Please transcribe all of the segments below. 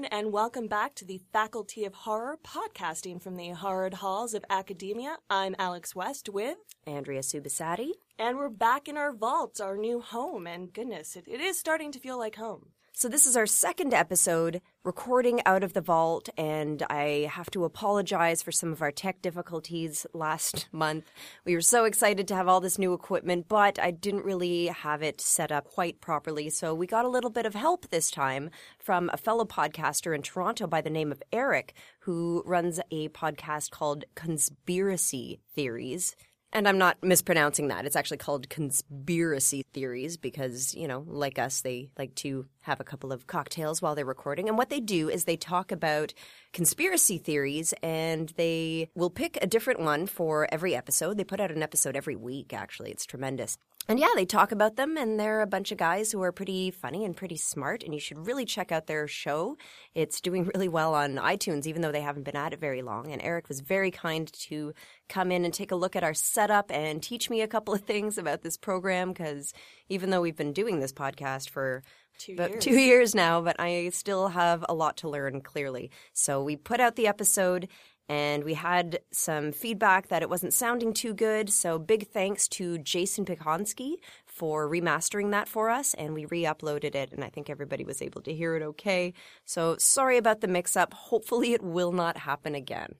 everyone, and welcome back to the Faculty of Horror podcasting from the horrid halls of academia. I'm Alex West with Andrea Subissati. And we're back in our vaults, our new home, and goodness, it, it is starting to feel like home. So, this is our second episode recording out of the vault, and I have to apologize for some of our tech difficulties last month. We were so excited to have all this new equipment, but I didn't really have it set up quite properly. So, we got a little bit of help this time from a fellow podcaster in Toronto by the name of Eric, who runs a podcast called Conspiracy Theories. And I'm not mispronouncing that. It's actually called conspiracy theories because, you know, like us, they like to have a couple of cocktails while they're recording. And what they do is they talk about conspiracy theories and they will pick a different one for every episode. They put out an episode every week, actually. It's tremendous. And yeah, they talk about them, and they're a bunch of guys who are pretty funny and pretty smart, and you should really check out their show. It's doing really well on iTunes, even though they haven't been at it very long. And Eric was very kind to come in and take a look at our setup and teach me a couple of things about this program, because even though we've been doing this podcast for Two years. two years now, but I still have a lot to learn, clearly. So we put out the episode and we had some feedback that it wasn't sounding too good. So big thanks to Jason Pikonsky for remastering that for us, and we re-uploaded it, and I think everybody was able to hear it okay. So sorry about the mix-up. Hopefully, it will not happen again.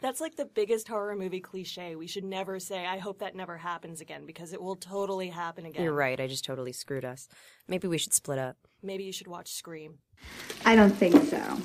That's like the biggest horror movie cliche. We should never say, I hope that never happens again, because it will totally happen again. You're right. I just totally screwed us. Maybe we should split up. Maybe you should watch Scream. I don't think so.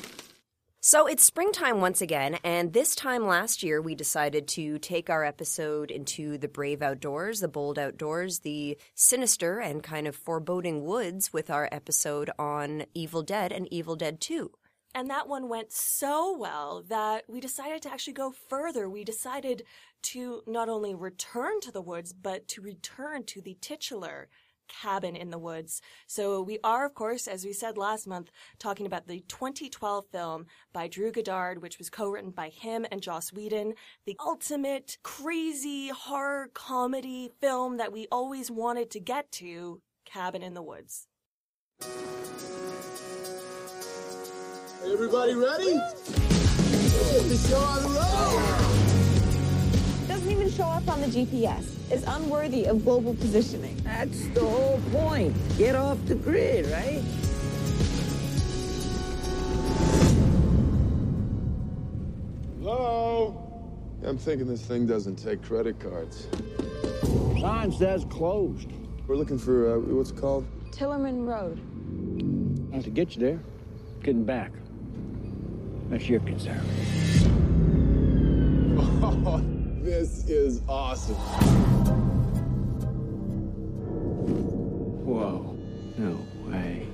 So it's springtime once again, and this time last year we decided to take our episode into the brave outdoors, the bold outdoors, the sinister and kind of foreboding woods with our episode on Evil Dead and Evil Dead 2. And that one went so well that we decided to actually go further. We decided to not only return to the woods, but to return to the titular cabin in the woods. So we are, of course, as we said last month, talking about the 2012 film by Drew Goddard, which was co-written by him and Joss Whedon, the ultimate crazy horror comedy film that we always wanted to get to, Cabin in the Woods. Everybody ready? Get the show on the road! Doesn't even show up on the GPS. Is unworthy of global positioning. That's the whole point. Get off the grid, right? Hello? I'm thinking this thing doesn't take credit cards. Sign says closed. We're looking for, uh, what's it called? Tillerman Road. Not to get you there, getting back. That's your concern. This is awesome. Whoa. No way.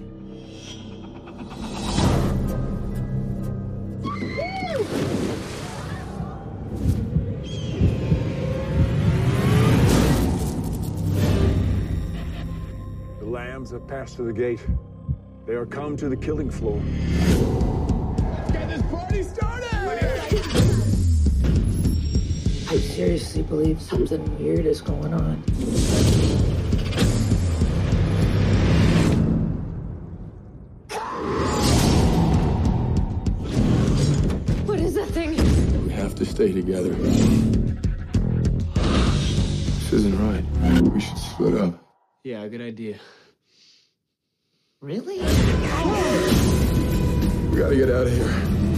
The lambs have passed to the gate. They are come to the killing floor. Seriously believe something weird is going on. What is that thing? We have to stay together. This isn't right. We should split up. Yeah, good idea. Really? We gotta get out of here.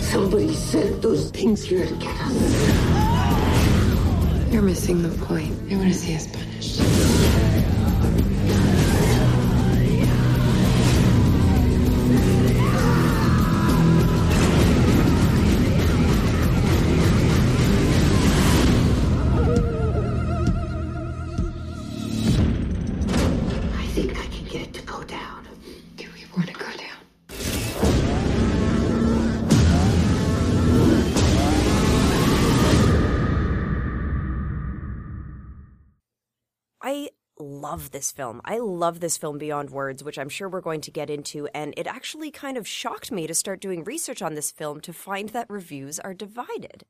Somebody sent those things here to get us. You're missing the point. They want to see us punished. Love this film. I love this film beyond words, which I'm sure we're going to get into. And it actually kind of shocked me to start doing research on this film to find that reviews are divided.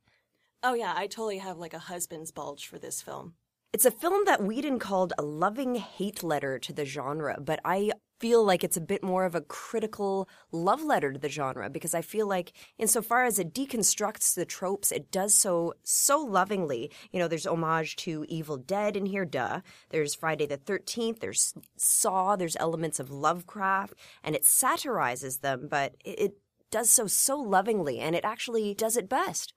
Oh yeah, I totally have like a husband's bulge for this film. It's a film that Whedon called a loving hate letter to the genre, but I feel like it's a bit more of a critical love letter to the genre because I feel like, insofar as it deconstructs the tropes, it does so so lovingly. You know, there's homage to Evil Dead in here, duh. There's Friday the 13th, there's Saw, there's elements of Lovecraft, and it satirizes them, but it, it does so so lovingly, and it actually does it best.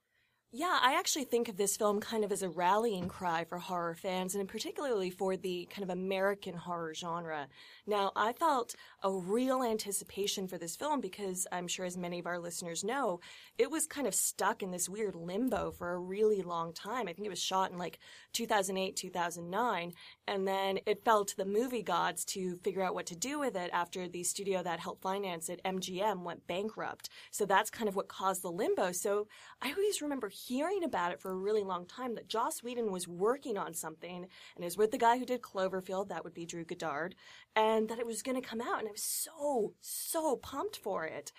Yeah, I actually think of this film kind of as a rallying cry for horror fans, and particularly for the kind of American horror genre. Now, I felt a real anticipation for this film because I'm sure, as many of our listeners know, it was kind of stuck in this weird limbo for a really long time. I think it was shot in like 2008, 2009, and then it fell to the movie gods to figure out what to do with it after the studio that helped finance it, MGM, went bankrupt. So that's kind of what caused the limbo. So I always remember hearing about it for a really long time that Joss Whedon was working on something and it was with the guy who did Cloverfield, that would be Drew Goddard, and that it was going to come out. And I was so, so pumped for it.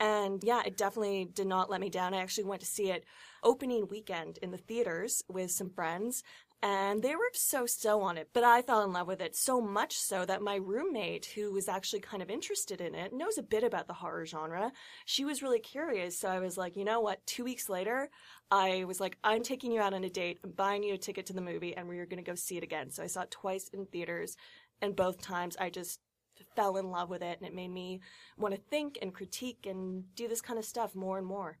And yeah, it definitely did not let me down. I actually went to see it opening weekend in the theaters with some friends and they were so so on it but i fell in love with it so much so that my roommate who was actually kind of interested in it knows a bit about the horror genre. She was really curious so i was like you know what? Two weeks later i was like i'm taking you out on a date i'm buying you a ticket to the movie and we are going to go see it again. So i saw it twice in theaters and both times i just fell in love with it and it made me want to think and critique and do this kind of stuff more and more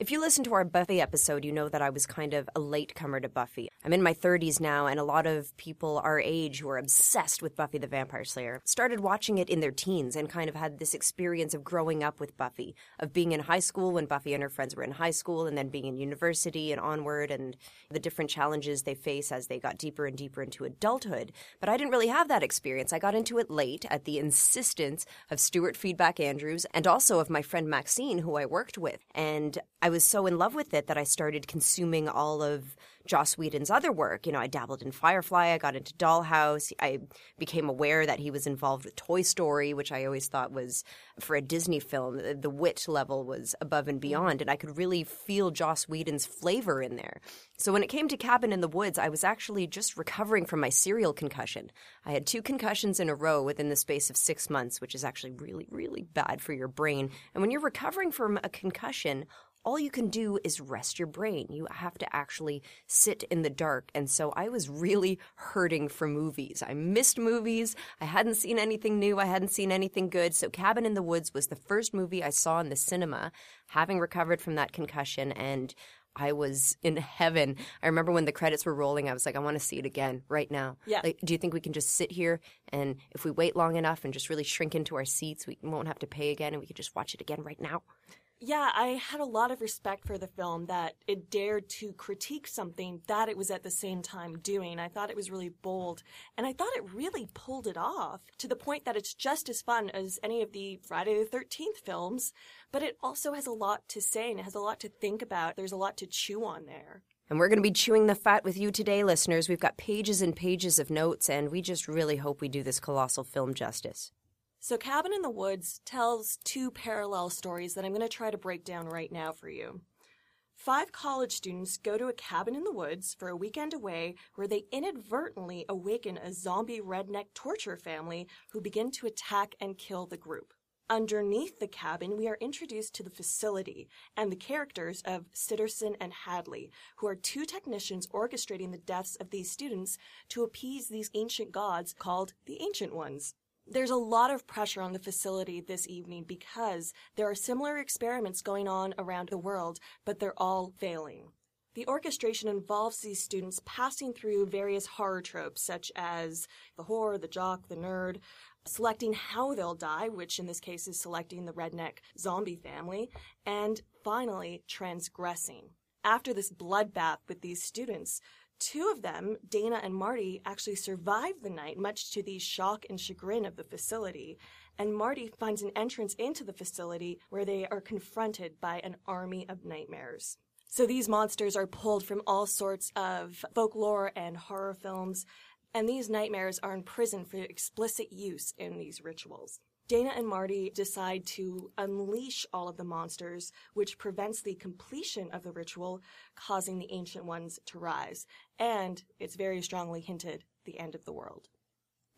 if you listen to our Buffy episode, you know that I was kind of a latecomer to Buffy. I'm in my 30s now, and a lot of people our age who are obsessed with Buffy the Vampire Slayer started watching it in their teens and kind of had this experience of growing up with Buffy, of being in high school when Buffy and her friends were in high school, and then being in university and onward, and the different challenges they face as they got deeper and deeper into adulthood. But I didn't really have that experience. I got into it late at the insistence of Stuart Feedback Andrews and also of my friend Maxine, who I worked with. And was so in love with it that I started consuming all of Joss Whedon's other work. You know, I dabbled in Firefly, I got into Dollhouse, I became aware that he was involved with Toy Story, which I always thought was, for a Disney film, the wit level was above and mm-hmm. beyond, and I could really feel Joss Whedon's flavor in there. So when it came to Cabin in the Woods, I was actually just recovering from my serial concussion. I had two concussions in a row within the space of six months, which is actually really, really bad for your brain. And when you're recovering from a concussion, all you can do is rest your brain. You have to actually sit in the dark. And so I was really hurting for movies. I missed movies. I hadn't seen anything new. I hadn't seen anything good. So Cabin in the Woods was the first movie I saw in the cinema, having recovered from that concussion. And I was in heaven. I remember when the credits were rolling, I was like, I want to see it again right now. Yeah. Like, do you think we can just sit here and if we wait long enough and just really shrink into our seats, we won't have to pay again and we can just watch it again right now? Yeah, I had a lot of respect for the film that it dared to critique something that it was at the same time doing. I thought it was really bold, and I thought it really pulled it off to the point that it's just as fun as any of the Friday the 13th films, but it also has a lot to say and it has a lot to think about. There's a lot to chew on there. And we're going to be chewing the fat with you today, listeners. We've got pages and pages of notes, and we just really hope we do this colossal film justice. So, Cabin in the Woods tells two parallel stories that I'm going to try to break down right now for you. Five college students go to a cabin in the woods for a weekend away where they inadvertently awaken a zombie redneck torture family who begin to attack and kill the group. Underneath the cabin, we are introduced to the facility and the characters of Sitterson and Hadley, who are two technicians orchestrating the deaths of these students to appease these ancient gods called the Ancient Ones. There's a lot of pressure on the facility this evening because there are similar experiments going on around the world, but they're all failing. The orchestration involves these students passing through various horror tropes such as the whore, the jock, the nerd, selecting how they'll die, which in this case is selecting the redneck zombie family, and finally transgressing. After this bloodbath with these students, Two of them, Dana and Marty, actually survive the night, much to the shock and chagrin of the facility. And Marty finds an entrance into the facility where they are confronted by an army of nightmares. So these monsters are pulled from all sorts of folklore and horror films, and these nightmares are imprisoned for explicit use in these rituals. Dana and Marty decide to unleash all of the monsters, which prevents the completion of the ritual, causing the Ancient Ones to rise. And it's very strongly hinted the end of the world.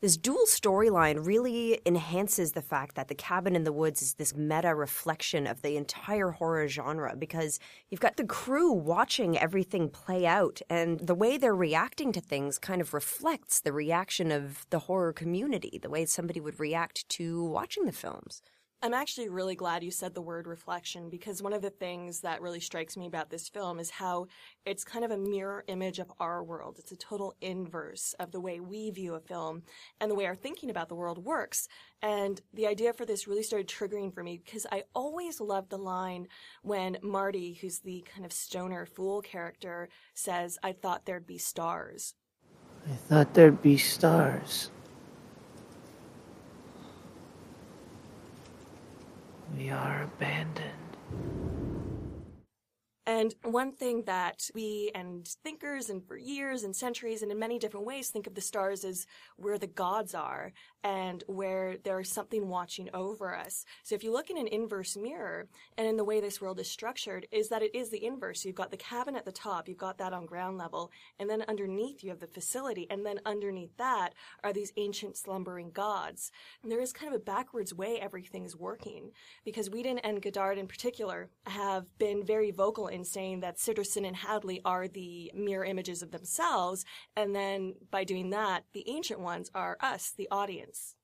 This dual storyline really enhances the fact that The Cabin in the Woods is this meta reflection of the entire horror genre because you've got the crew watching everything play out, and the way they're reacting to things kind of reflects the reaction of the horror community, the way somebody would react to watching the films. I'm actually really glad you said the word reflection because one of the things that really strikes me about this film is how it's kind of a mirror image of our world. It's a total inverse of the way we view a film and the way our thinking about the world works. And the idea for this really started triggering for me because I always loved the line when Marty, who's the kind of stoner fool character, says, I thought there'd be stars. I thought there'd be stars. We are abandoned. And one thing that we and thinkers and for years and centuries and in many different ways think of the stars as where the gods are and where there's something watching over us. So if you look in an inverse mirror and in the way this world is structured is that it is the inverse. You've got the cabin at the top, you've got that on ground level, and then underneath you have the facility, and then underneath that are these ancient slumbering gods. And there is kind of a backwards way everything's working because Whedon and Goddard in particular have been very vocal in saying that Sitterson and Hadley are the mirror images of themselves, and then by doing that, the ancient ones are us, the audience.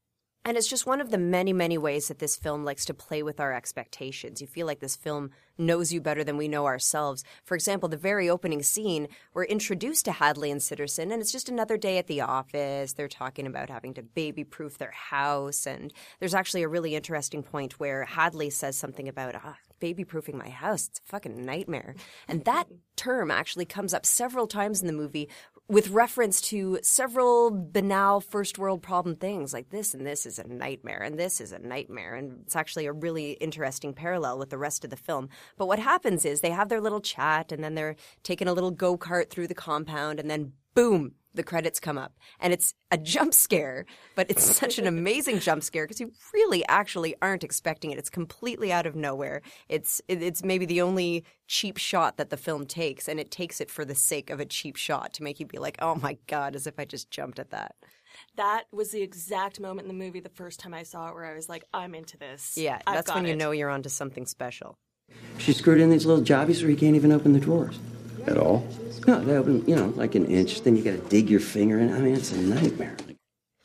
And it's just one of the many, many ways that this film likes to play with our expectations. You feel like this film knows you better than we know ourselves. For example, the very opening scene, we're introduced to Hadley and Sitterson, and it's just another day at the office. They're talking about having to baby proof their house. And there's actually a really interesting point where Hadley says something about, ah, baby proofing my house. It's a fucking nightmare. And that term actually comes up several times in the movie with reference to several banal first world problem things like this and this is a nightmare and this is a nightmare. And it's actually a really interesting parallel with the rest of the film. But what happens is they have their little chat and then they're taking a little go kart through the compound and then boom, the credits come up and it's a jump scare, but it's such an amazing jump scare because you really actually aren't expecting it. It's completely out of nowhere. It's it's maybe the only cheap shot that the film takes, and it takes it for the sake of a cheap shot to make you be like, "Oh my god," as if I just jumped at that. That was the exact moment in the movie the first time I saw it where I was like, "I'm into this." Yeah, I've that's got when you know you're onto something special. She screwed in these little jobbies where you can't even open the drawers. At all? No, they open, you know, like an inch, then you gotta dig your finger in. I mean, it's a nightmare.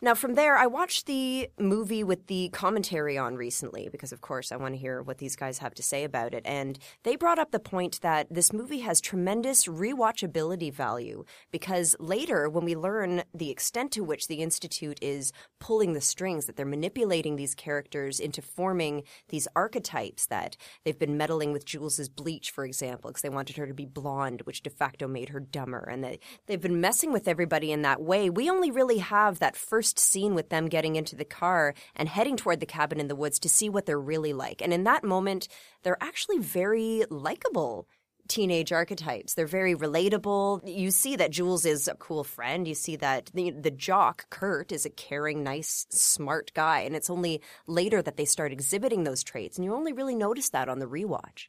Now, from there, I watched the movie with the commentary on recently because, of course, I want to hear what these guys have to say about it. And they brought up the point that this movie has tremendous rewatchability value because later, when we learn the extent to which the Institute is pulling the strings, that they're manipulating these characters into forming these archetypes, that they've been meddling with Jules's bleach, for example, because they wanted her to be blonde, which de facto made her dumber. And they, they've been messing with everybody in that way. We only really have that first scene with them getting into the car and heading toward the cabin in the woods to see what they're really like. And in that moment, they're actually very likable teenage archetypes. They're very relatable. You see that Jules is a cool friend. You see that the, the jock, Kurt, is a caring, nice, smart guy. And it's only later that they start exhibiting those traits. And you only really notice that on the rewatch.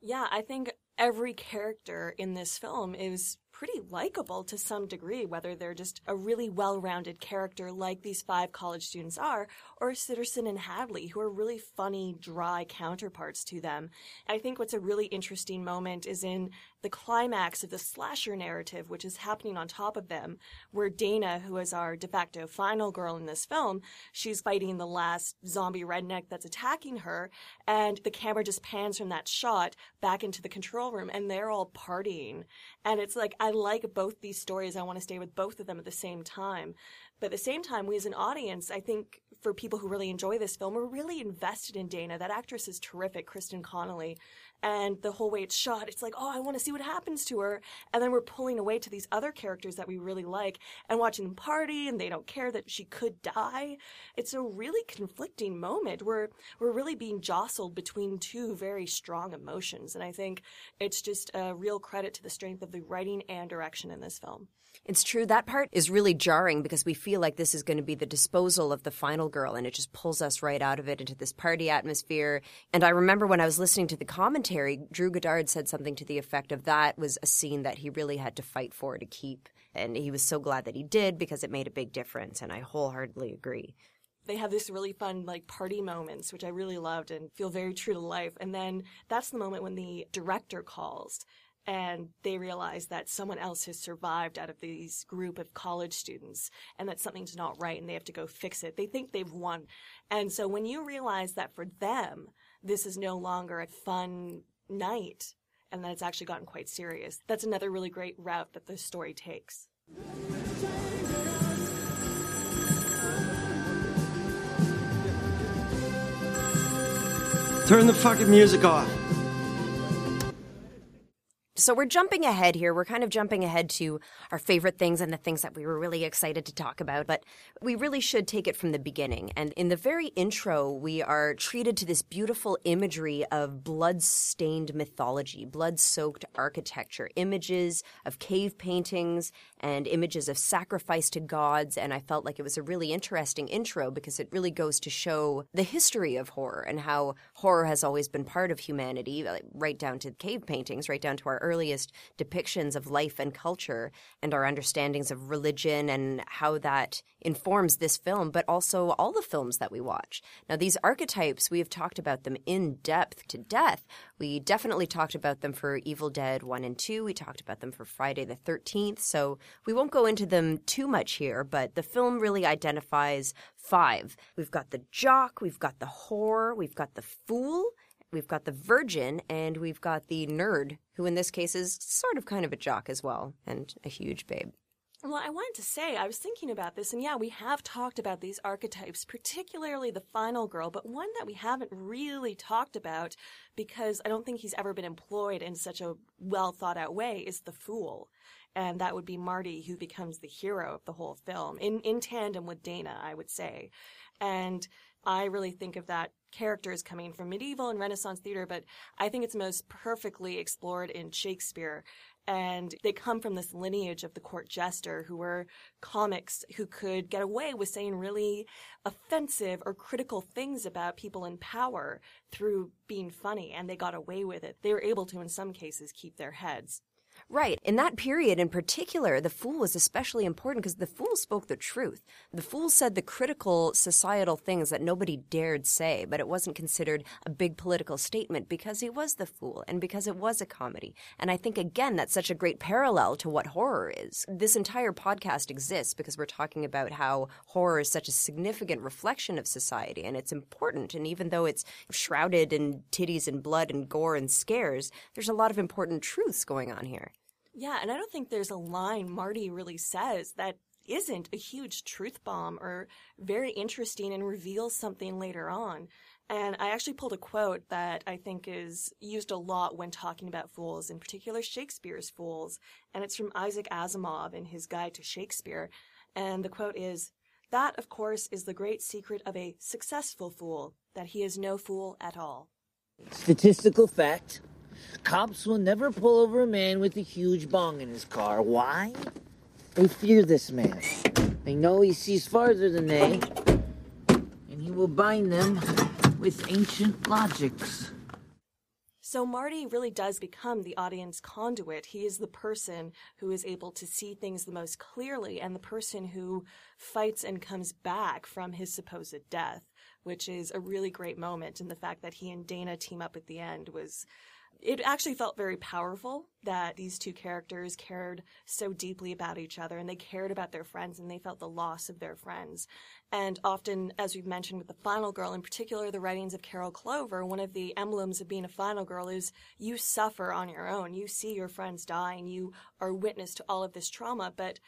Yeah, I think every character in this film is pretty likable to some degree, whether they're just a really well-rounded character like these five college students are, or Sitterson and Hadley, who are really funny, dry counterparts to them. I think what's a really interesting moment is in the climax of the slasher narrative, which is happening on top of them, where Dana, who is our de facto final girl in this film, she's fighting the last zombie redneck that's attacking her, and the camera just pans from that shot back into the control room, and they're all partying. And it's like, I like both these stories. I want to stay with both of them at the same time. But at the same time, we as an audience, I think for people who really enjoy this film, we're really invested in Dana. That actress is terrific, Kristen Connolly. And the whole way it's shot, it's like, oh, I want to see what happens to her. And then we're pulling away to these other characters that we really like and watching them party and they don't care that she could die. It's a really conflicting moment where we're really being jostled between two very strong emotions. And I think it's just a real credit to the strength of the writing and direction in this film. It's true. That part is really jarring because we feel like this is going to be the disposal of the final girl, and it just pulls us right out of it into this party atmosphere. And I remember when I was listening to the commentary, Drew Goddard said something to the effect of that was a scene that he really had to fight for to keep. And he was so glad that he did because it made a big difference, and I wholeheartedly agree they have this really fun like party moments which i really loved and feel very true to life and then that's the moment when the director calls and they realize that someone else has survived out of these group of college students and that something's not right and they have to go fix it. They think they've won. And so when you realize that for them this is no longer a fun night and that it's actually gotten quite serious that's another really great route that the story takes. Turn the fucking music off. So we're jumping ahead here. We're kind of jumping ahead to our favorite things and the things that we were really excited to talk about, but we really should take it from the beginning. And in the very intro, we are treated to this beautiful imagery of blood-stained mythology, blood-soaked architecture, images of cave paintings and images of sacrifice to gods, and I felt like it was a really interesting intro because it really goes to show the history of horror and how horror has always been part of humanity, uh, right down to cave paintings, right down to our earliest depictions of life and culture and our understandings of religion and how that informs this film, but also all the films that we watch. Now, these archetypes, we have talked about them in depth to death. We definitely talked about them for Evil Dead 1 and 2. We talked about them for Friday the 13th. So we won't go into them too much here, but the film really identifies five. We've got the jock, we've got the whore, we've got the fool, we've got the virgin and we've got the nerd, who in this case is sort of kind of a jock as well and a huge babe. Well, I wanted to say, I was thinking about this, and yeah, we have talked about these archetypes, particularly the final girl, but one that we haven't really talked about because I don't think he's ever been employed in such a well thought out way is the fool. And that would be Marty, who becomes the hero of the whole film, in, in tandem with Dana, I would say. And I really think of that character as coming from medieval and Renaissance theater, but I think it's most perfectly explored in Shakespeare. And they come from this lineage of the court jester who were comics who could get away with saying really offensive or critical things about people in power through being funny, and they got away with it. They were able to, in some cases, keep their heads. Right. In that period in particular, the fool was especially important because the fool spoke the truth. The fool said the critical societal things that nobody dared say, but it wasn't considered a big political statement because he was the fool and because it was a comedy. And I think, again, that's such a great parallel to what horror is. This entire podcast exists because we're talking about how horror is such a significant reflection of society and it's important. And even though it's shrouded in titties and blood and gore and scares, there's a lot of important truths going on here. Yeah, and I don't think there's a line Marty really says that isn't a huge truth bomb or very interesting and reveals something later on. And I actually pulled a quote that I think is used a lot when talking about fools, in particular Shakespeare's fools. And it's from Isaac Asimov in his Guide to Shakespeare. And the quote is, That, of course, is the great secret of a successful fool, that he is no fool at all. Statistical fact Cops will never pull over a man with a huge bong in his car. Why? They fear this man. They know he sees farther than they, and he will bind them with ancient logics. So Marty really does become the audience conduit. He is the person who is able to see things the most clearly and the person who fights and comes back from his supposed death, which is a really great moment. And the fact that he and Dana team up at the end was it actually felt very powerful that these two characters cared so deeply about each other and they cared about their friends and they felt the loss of their friends. And often, as we've mentioned with the final girl, in particular the writings of Carol Clover, one of the emblems of being a final girl is you suffer on your own. You see your friends die and you are witness to all of this trauma, but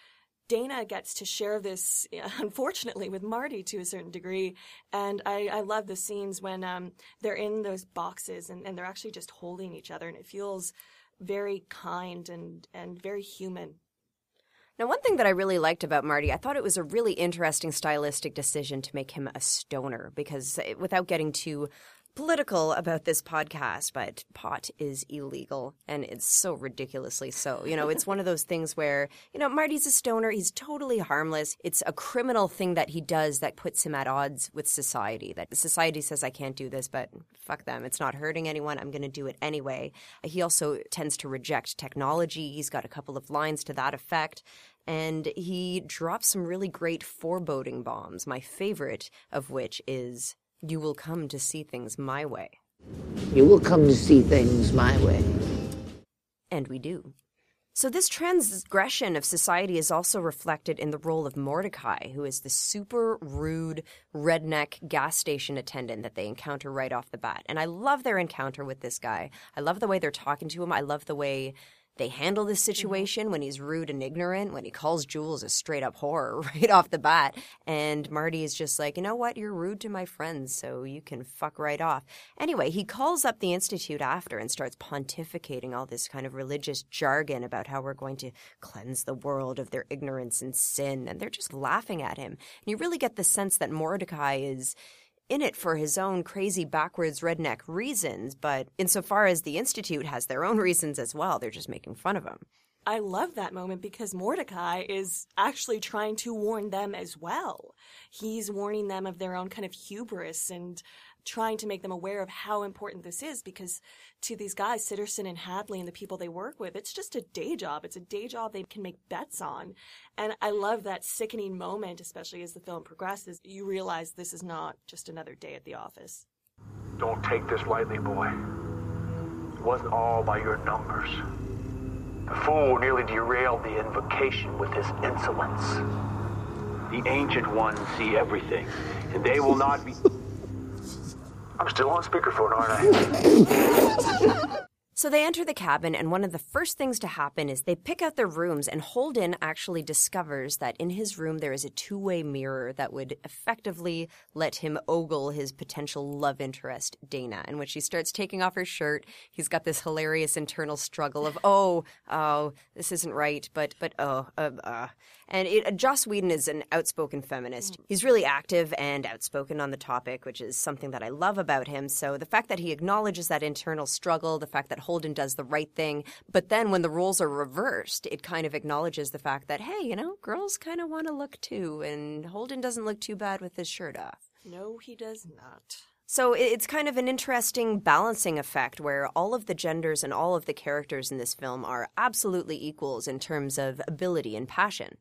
Dana gets to share this, unfortunately, with Marty to a certain degree. And I, I love the scenes when um, they're in those boxes and, and they're actually just holding each other. And it feels very kind and, and very human. Now, one thing that I really liked about Marty, I thought it was a really interesting stylistic decision to make him a stoner because eh, without getting too political about this podcast, but pot is illegal and it's so ridiculously so. You know, it's one of those things where, you know, Marty's a stoner. He's totally harmless. It's a criminal thing that he does that puts him at odds with society. That society says, I can't do this, but fuck them. It's not hurting anyone. I'm going to do it anyway. He also tends to reject technology. He's got a couple of lines to that effect and he drops some really great foreboding bombs, my favorite of which is you will come to see things my way. You will come to see things my way. And we do. So, this transgression of society is also reflected in the role of Mordecai, who is the super rude redneck gas station attendant that they encounter right off the bat. And I love their encounter with this guy. I love the way they're talking to him. I love the way they handle this mm-hmm. situation when he's rude and ignorant, when he calls Jules a straight up whore right off the bat. And Marty is just like, you know what? You're rude to my friends, so you can fuck right off. Anyway, he calls up the Institute after and starts pontificating all this kind of religious jargon about how we're going to cleanse the world of their ignorance and sin. And they're just laughing at him. And you really get the sense that Mordecai is in it for his own crazy backwards redneck reasons, but insofar as the Institute has their own reasons as well, they're just making fun of him. I love that moment because Mordecai is actually trying to warn them as well. He's warning them of their own kind of hubris and trying to make them aware of how important this is because to these guys, Sitterson and Hadley and the people they work with, it's just a day job. It's a day job they can make bets on. And I love that sickening moment, especially as the film progresses. You realize this is not just another day at the office. Don't take this lightly, boy. It wasn't all by your numbers. The fool nearly derailed the invocation with his insolence. The ancient ones see everything, and they will not be. I'm still on speakerphone, aren't I? So they enter the cabin, and one of the first things to happen is they pick out their rooms, and Holden actually discovers that in his room there is a two way mirror that would effectively let him ogle his potential love interest, Dana, And when she starts taking off her shirt. He's got this hilarious internal struggle of, oh, oh, this isn't right, but, but, oh, uh, uh. And it, Joss Whedon is an outspoken feminist. Mm. He's really active and outspoken on the topic, which is something that I love about him. So the fact that he acknowledges that internal struggle, the fact that Holden does the right thing, but then when the roles are reversed, it kind of acknowledges the fact that, hey, you know, girls kind of want to look too, and Holden doesn't look too bad with his shirt off. No, he does not. So it's kind of an interesting balancing effect where all of the genders and all of the characters in this film are absolutely equals in terms of ability and passion.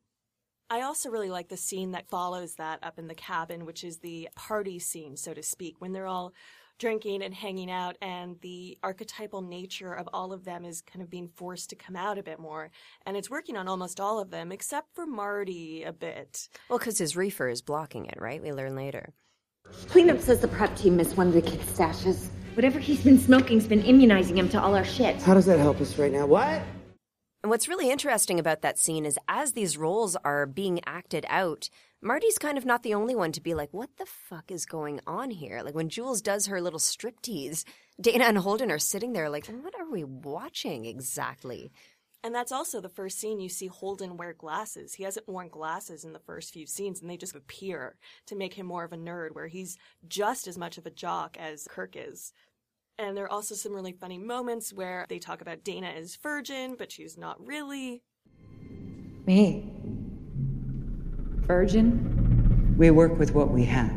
I also really like the scene that follows that up in the cabin, which is the party scene, so to speak, when they're all drinking and hanging out, and the archetypal nature of all of them is kind of being forced to come out a bit more. And it's working on almost all of them, except for Marty a bit. Well, because his reefer is blocking it, right? We learn later. Cleanup says the prep team missed one of the kids' stashes. Whatever he's been smoking's been immunizing him to all our shit. How does that help us right now? What? And what's really interesting about that scene is as these roles are being acted out, Marty's kind of not the only one to be like, what the fuck is going on here? Like when Jules does her little striptease, Dana and Holden are sitting there like, what are we watching exactly? And that's also the first scene you see Holden wear glasses. He hasn't worn glasses in the first few scenes, and they just appear to make him more of a nerd, where he's just as much of a jock as Kirk is. And there are also some really funny moments where they talk about Dana as virgin, but she's not really. Me? Virgin? We work with what we have.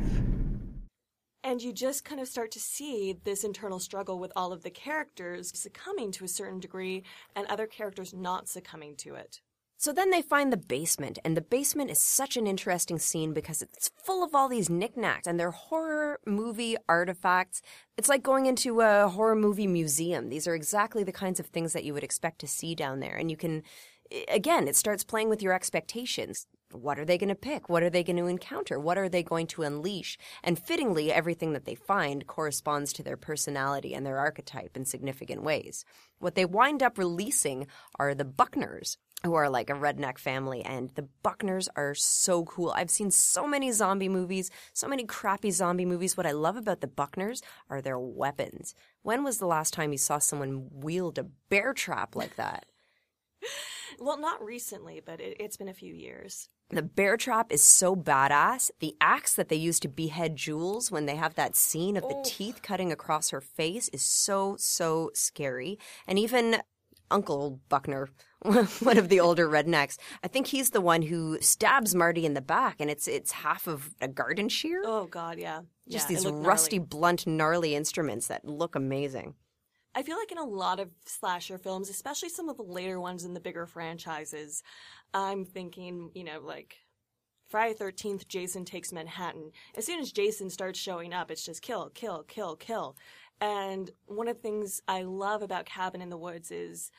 And you just kind of start to see this internal struggle with all of the characters succumbing to a certain degree and other characters not succumbing to it. So then they find the basement, and the basement is such an interesting scene because it's full of all these knickknacks and they're horror movie artifacts. It's like going into a horror movie museum. These are exactly the kinds of things that you would expect to see down there. And you can, again, it starts playing with your expectations. What are they going to pick? What are they going to encounter? What are they going to unleash? And fittingly, everything that they find corresponds to their personality and their archetype in significant ways. What they wind up releasing are the Buckners, who are like a redneck family and the Buckners are so cool. I've seen so many zombie movies, so many crappy zombie movies. What I love about the Buckners are their weapons. When was the last time you saw someone wield a bear trap like that? well, not recently, but it, has been a few years. The bear trap is so badass. The axe that they use to behead Jules when they have that scene of the oh. teeth cutting across her face is so, so scary. And even Uncle Buckner, one of the older rednecks, I think he's the one who stabs Marty in the back, and it's it's half of a garden shear. Oh God, yeah. Just Yeah, these rusty, gnarly. blunt, gnarly instruments that look amazing. I feel like in a lot of slasher films, especially some of the later ones in the bigger franchises, I'm thinking, you know, like Friday Thirteenth, Jason takes Manhattan. As soon as Jason starts showing up, it's just kill, kill, kill, kill. And one of the things I love about Cabin in the Woods is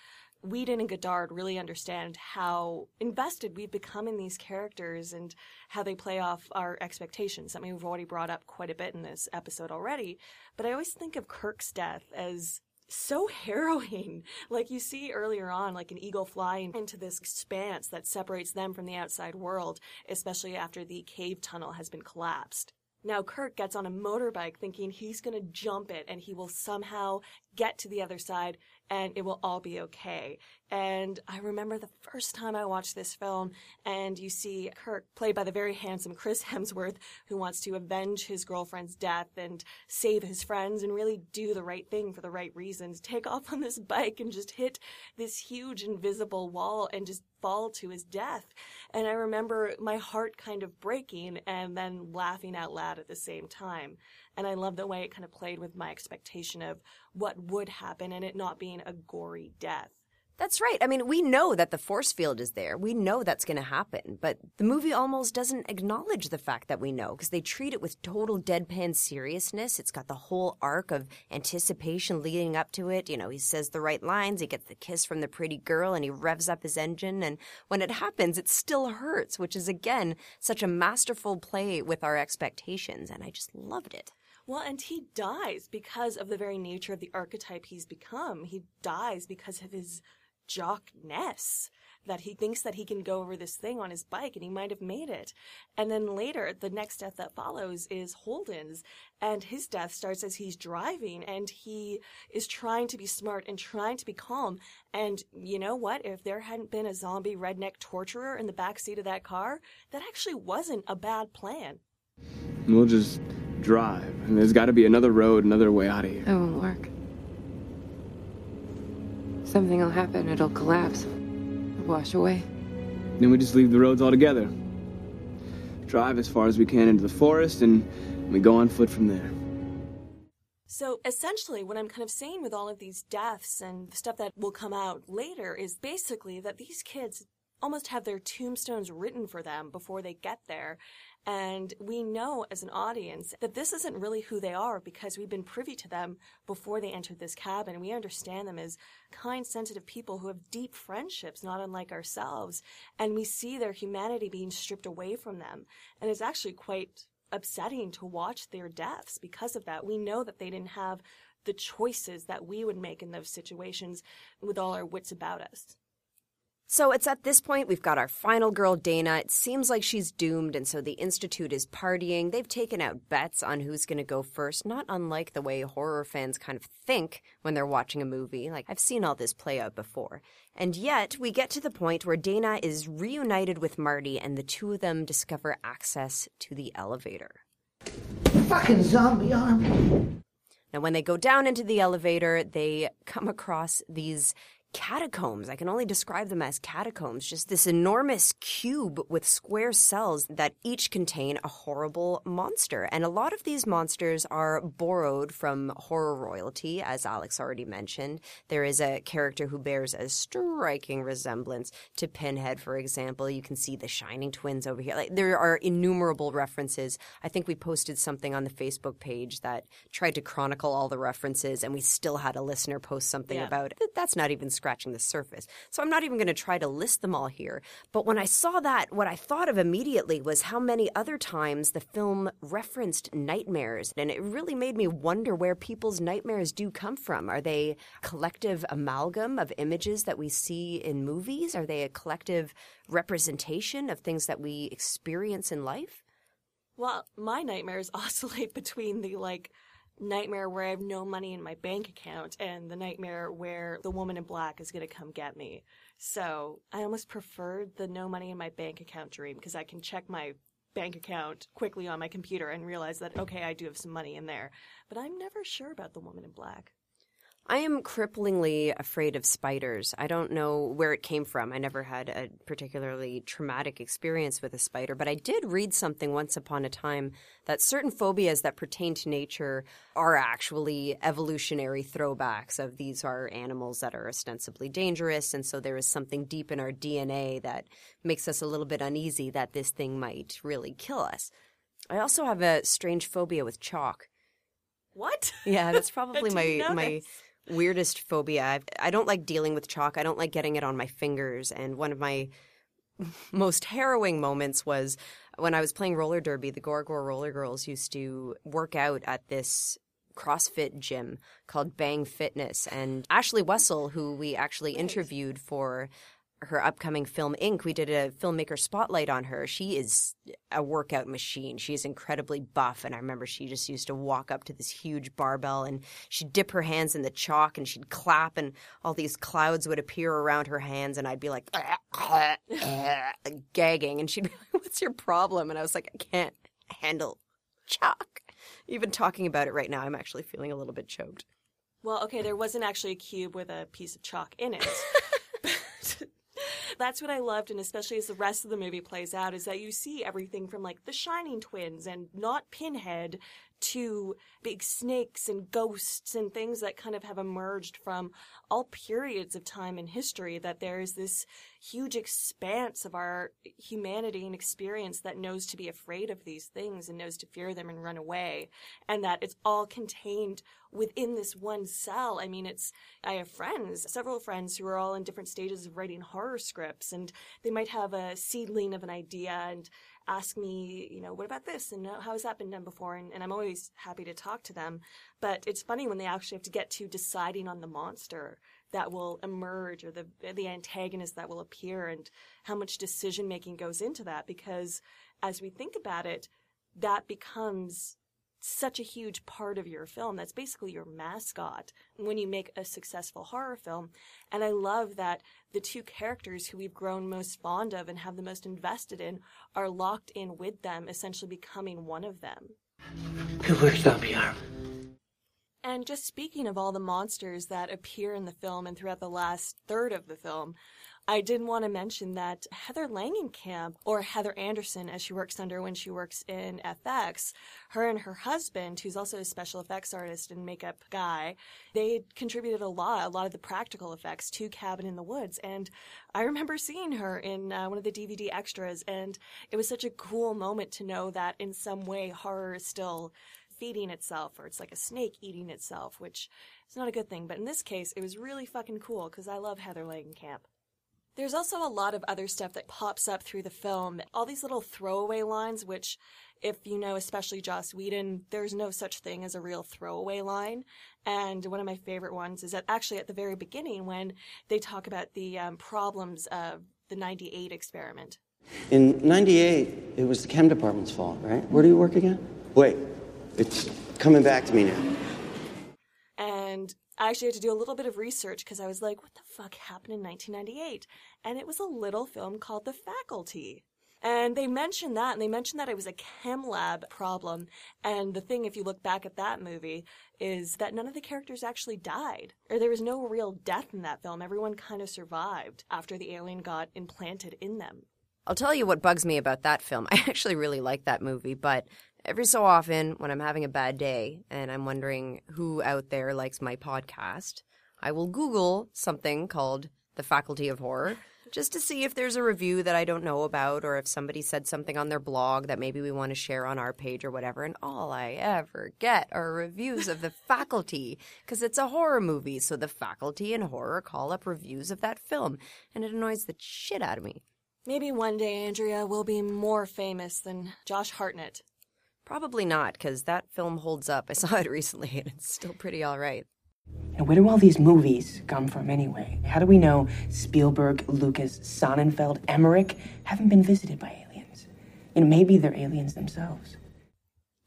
Whedon and Goddard really understand how invested we've become in these characters and how they play off our expectations. Something we've already brought up quite a bit in this episode already. But I always think of Kirk's death as so harrowing. Like you see earlier on, like an eagle flying into this expanse that separates them from the outside world, especially after the cave tunnel has been collapsed. Now Kirk gets on a motorbike thinking he's going to jump it and he will somehow get to the other side and it will all be okay. And I remember the first time I watched this film and you see Kirk played by the very handsome Chris Hemsworth who wants to avenge his girlfriend's death and save his friends and really do the right thing for the right reasons. Take off on this bike and just hit this huge invisible wall and just fall to his death. And I remember my heart kind of breaking and then laughing out loud at the same time. And I love the way it kind of played with my expectation of what would happen and it not being a gory death. That's right. I mean, we know that the force field is there. We know that's going to happen. But the movie almost doesn't acknowledge the fact that we know because they treat it with total deadpan seriousness. It's got the whole arc of anticipation leading up to it. You know, he says the right lines, he gets the kiss from the pretty girl, and he revs up his engine. And when it happens, it still hurts, which is, again, such a masterful play with our expectations. And I just loved it. Well, and he dies because of the very nature of the archetype he's become. He dies because of his jockness that he thinks that he can go over this thing on his bike and he might have made it. And then later, the next death that follows is Holden's and his death starts as he's driving and he is trying to be smart and trying to be calm. And you know what? If there hadn't been a zombie redneck torturer in the back seat of that car, that actually wasn't a bad plan. We'll just drive, and there's got to be another road, another way out of here. It won't work. Something will happen. It'll collapse. Wash away. Then we just leave the roads altogether. Drive as far as we can into the forest, and we go on foot from there. So essentially, what I'm kind of saying with all of these deaths and stuff that will come out later is basically that these kids almost have their tombstones written for them before they get there. And we know as an audience that this isn't really who they are because we've been privy to them before they entered this cabin. We understand them as kind, sensitive people who have deep friendships, not unlike ourselves. And we see their humanity being stripped away from them. And it's actually quite upsetting to watch their deaths because of that. We know that they didn't have the choices that we would make in those situations with all our wits about us. So it's at this point we've got our final girl, Dana. It seems like she's doomed, and so the Institute is partying. They've taken out bets on who's going to go first, not unlike the way horror fans kind of think when they're watching a movie. Like, I've seen all this play out before. And yet, we get to the point where Dana is reunited with Marty, and the two of them discover access to the elevator. Fucking zombie arm. Now, when they go down into the elevator, they come across these catacombs. I can only describe them as catacombs. Just this enormous cube with square cells that each contain a horrible monster. And a lot of these monsters are borrowed from horror royalty, as Alex already mentioned. There is a character who bears a striking resemblance to Pinhead, for example. You can see the Shining Twins over here. Like, there are innumerable references. I think we posted something on the Facebook page that tried to chronicle all the references, and we still had a listener post something Yeah. about it. That's not even scratching the surface. So I'm not even going to try to list them all here. But when I saw that, what I thought of immediately was how many other times the film referenced nightmares. And it really made me wonder where people's nightmares do come from. Are they collective amalgam of images that we see in movies? Are they a collective representation of things that we experience in life? Well, my nightmares oscillate between the like nightmare where I have no money in my bank account and the nightmare where the woman in black is going to come get me. So I almost preferred the no money in my bank account dream because I can check my bank account quickly on my computer and realize that, okay, I do have some money in there. But I'm never sure about the woman in black. I am cripplingly afraid of spiders. I don't know where it came from. I never had a particularly traumatic experience with a spider, but I did read something once upon a time that certain phobias that pertain to nature are actually evolutionary throwbacks of these are animals that are ostensibly dangerous, and so there is something deep in our DNA that makes us a little bit uneasy that this thing might really kill us. I also have a strange phobia with chalk. What? Yeah, that's probably my my. Weirdest phobia. I've, I don't like dealing with chalk. I don't like getting it on my fingers. And one of my most harrowing moments was when I was playing roller derby. The Gore Roller Girls used to work out at this CrossFit gym called Bang Fitness. And Ashley Wessel, who we actually interviewed for her upcoming film Ink, we did a filmmaker spotlight on her. She is a workout machine. She is incredibly buff. And I remember she just used to walk up to this huge barbell and she'd dip her hands in the chalk and she'd clap and all these clouds would appear around her hands. And I'd be like, gagging. And she'd be like, What's your problem? And I was like, I can't handle chalk. Even talking about it right now, I'm actually feeling a little bit choked. Well, okay, there wasn't actually a cube with a piece of chalk in it. That's what I loved, and especially as the rest of the movie plays out, is that you see everything from like the Shining Twins and not Pinhead to big snakes and ghosts and things that kind of have emerged from all periods of time in history. That there is this huge expanse of our humanity and experience that knows to be afraid of these things and knows to fear them and run away, and that it's all contained within this one cell. I mean, it's, I have friends, several friends who are all in different stages of writing horror scripts and they might have a seedling of an idea and ask me, you know, what about this? And uh, how has that been done before? And, and I'm always happy to talk to them. But it's funny when they actually have to get to deciding on the monster that will emerge or the, the antagonist that will appear and how much decision making goes into that because as we think about it, that becomes such a huge part of your film. That's basically your mascot when you make a successful horror film. And I love that the two characters who we've grown most fond of and have the most invested in are locked in with them, essentially becoming one of them. Who works up here? And just speaking of all the monsters that appear in the film and throughout the last third of the film, I did want to mention that Heather Langenkamp, or Heather Anderson, as she works under when she works in FX, her and her husband, who's also a special effects artist and makeup guy, they contributed a lot, a lot of the practical effects to Cabin in the Woods. And I remember seeing her in uh, one of the DVD extras, and it was such a cool moment to know that in some way horror is still feeding itself, or it's like a snake eating itself, which is not a good thing. But in this case, it was really fucking cool because I love Heather Langenkamp. There's also a lot of other stuff that pops up through the film. All these little throwaway lines, which, if you know, especially Joss Whedon, there's no such thing as a real throwaway line. And one of my favorite ones is that actually at the very beginning when they talk about the um, problems of the 98 experiment. In 98, it was the chem department's fault, right? Where do you work again? Wait, it's coming back to me now. And I actually had to do a little bit of research because I was like, what the fuck happened in 1998? And it was a little film called The Faculty. And they mentioned that, and they mentioned that it was a chem lab problem. And the thing, if you look back at that movie, is that none of the characters actually died. Or there was no real death in that film. Everyone kind of survived after the alien got implanted in them. I'll tell you what bugs me about that film. I actually really like that movie, but every so often when I'm having a bad day and I'm wondering who out there likes my podcast, I will Google something called The Faculty of Horror just to see if there's a review that I don't know about or if somebody said something on their blog that maybe we want to share on our page or whatever. And all I ever get are reviews of The Faculty because it's a horror movie. So the faculty in horror call up reviews of that film and it annoys the shit out of me. Maybe one day Andrea will be more famous than Josh Hartnett. Probably not, because that film holds up. I saw it recently and it's still pretty alright. And where do all these movies come from anyway? How do we know Spielberg, Lucas, Sonnenfeld, Emmerich haven't been visited by aliens? You know, maybe they're aliens themselves.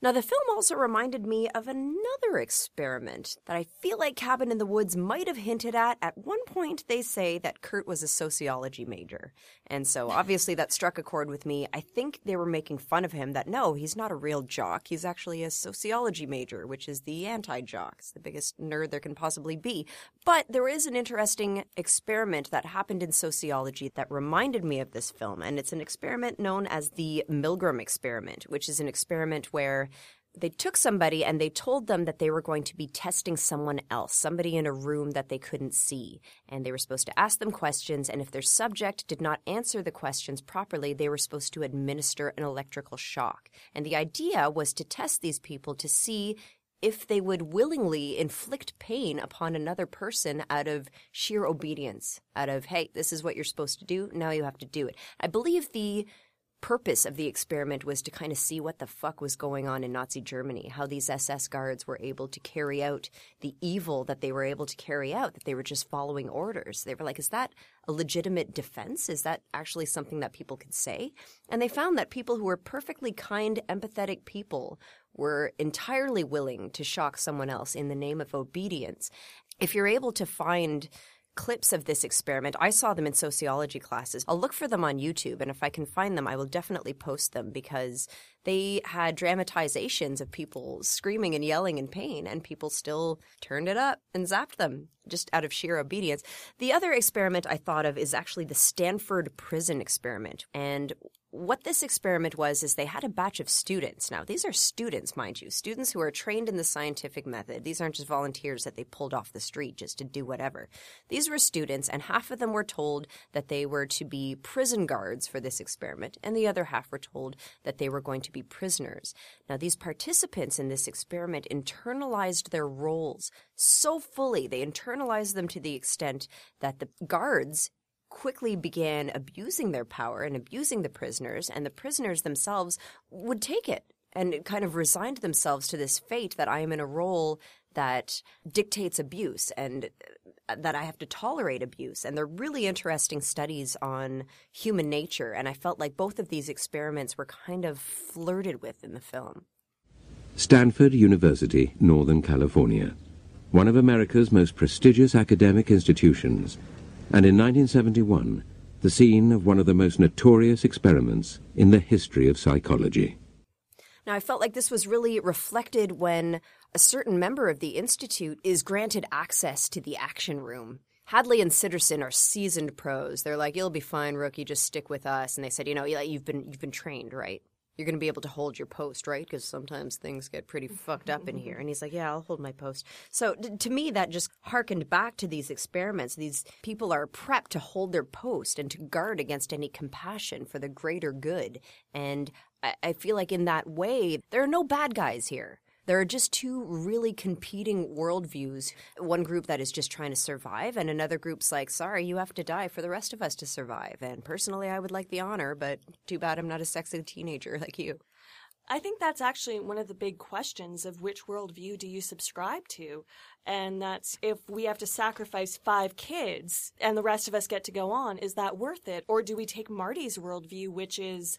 Now, the film also reminded me of another experiment that I feel like Cabin in the Woods might have hinted at. At one point, they say that Kurt was a sociology major. And so obviously that struck a chord with me. I think they were making fun of him that no, he's not a real jock. He's actually a sociology major, which is the anti jock. The biggest nerd there can possibly be. But there is an interesting experiment that happened in sociology that reminded me of this film. And it's an experiment known as the Milgram experiment, which is an experiment where they took somebody and they told them that they were going to be testing someone else, somebody in a room that they couldn't see. And they were supposed to ask them questions, and if their subject did not answer the questions properly, they were supposed to administer an electrical shock. And the idea was to test these people to see if they would willingly inflict pain upon another person out of sheer obedience, out of, hey, this is what you're supposed to do, now you have to do it. I believe the purpose of the experiment was to kind of see what the fuck was going on in Nazi Germany, how these SS guards were able to carry out the evil that they were able to carry out, that they were just following orders. They were like, is that a legitimate defense? Is that actually something that people could say? And they found that people who were perfectly kind, empathetic people were entirely willing to shock someone else in the name of obedience. If you're able to find clips of this experiment. I saw them in sociology classes. I'll look for them on YouTube, and if I can find them, I will definitely post them because they had dramatizations of people screaming and yelling in pain, and people still turned it up and zapped them just out of sheer obedience. The other experiment I thought of is actually the Stanford prison experiment. And what this experiment was is they had a batch of students. Now, these are students, mind you, students who are trained in the scientific method. These aren't just volunteers that they pulled off the street just to do whatever. These were students, and half of them were told that they were to be prison guards for this experiment, and the other half were told that they were going to be prisoners. Now, these participants in this experiment internalized their roles so fully, they internalized them to the extent that the guards quickly began abusing their power and abusing the prisoners, and the prisoners themselves would take it and kind of resigned themselves to this fate that I am in a role that dictates abuse and that I have to tolerate abuse. And they're really interesting studies on human nature. And I felt like both of these experiments were kind of flirted with in the film. Stanford University, Northern California, one of America's most prestigious academic institutions and in 1971, the scene of one of the most notorious experiments in the history of psychology. Now, I felt like this was really reflected when a certain member of the Institute is granted access to the action room. Hadley and Sitterson are seasoned pros. They're like, "You'll be fine, rookie. Just stick with us." And they said, "You know, you've been you've been trained, right? You're going to be able to hold your post, right? Because sometimes things get pretty fucked up in here. And he's like, yeah, I'll hold my post. So to me, that just harkened back to these experiments. These people are prepped to hold their post and to guard against any compassion for the greater good. And I, I feel like in that way, there are no bad guys here. There are just two really competing worldviews. One group that is just trying to survive, and another group's like, sorry, you have to die for the rest of us to survive. And personally, I would like the honor, but too bad I'm not a sexy teenager like you. I think that's actually one of the big questions of which worldview do you subscribe to? And that's if we have to sacrifice five kids and the rest of us get to go on, is that worth it? Or do we take Marty's worldview, which is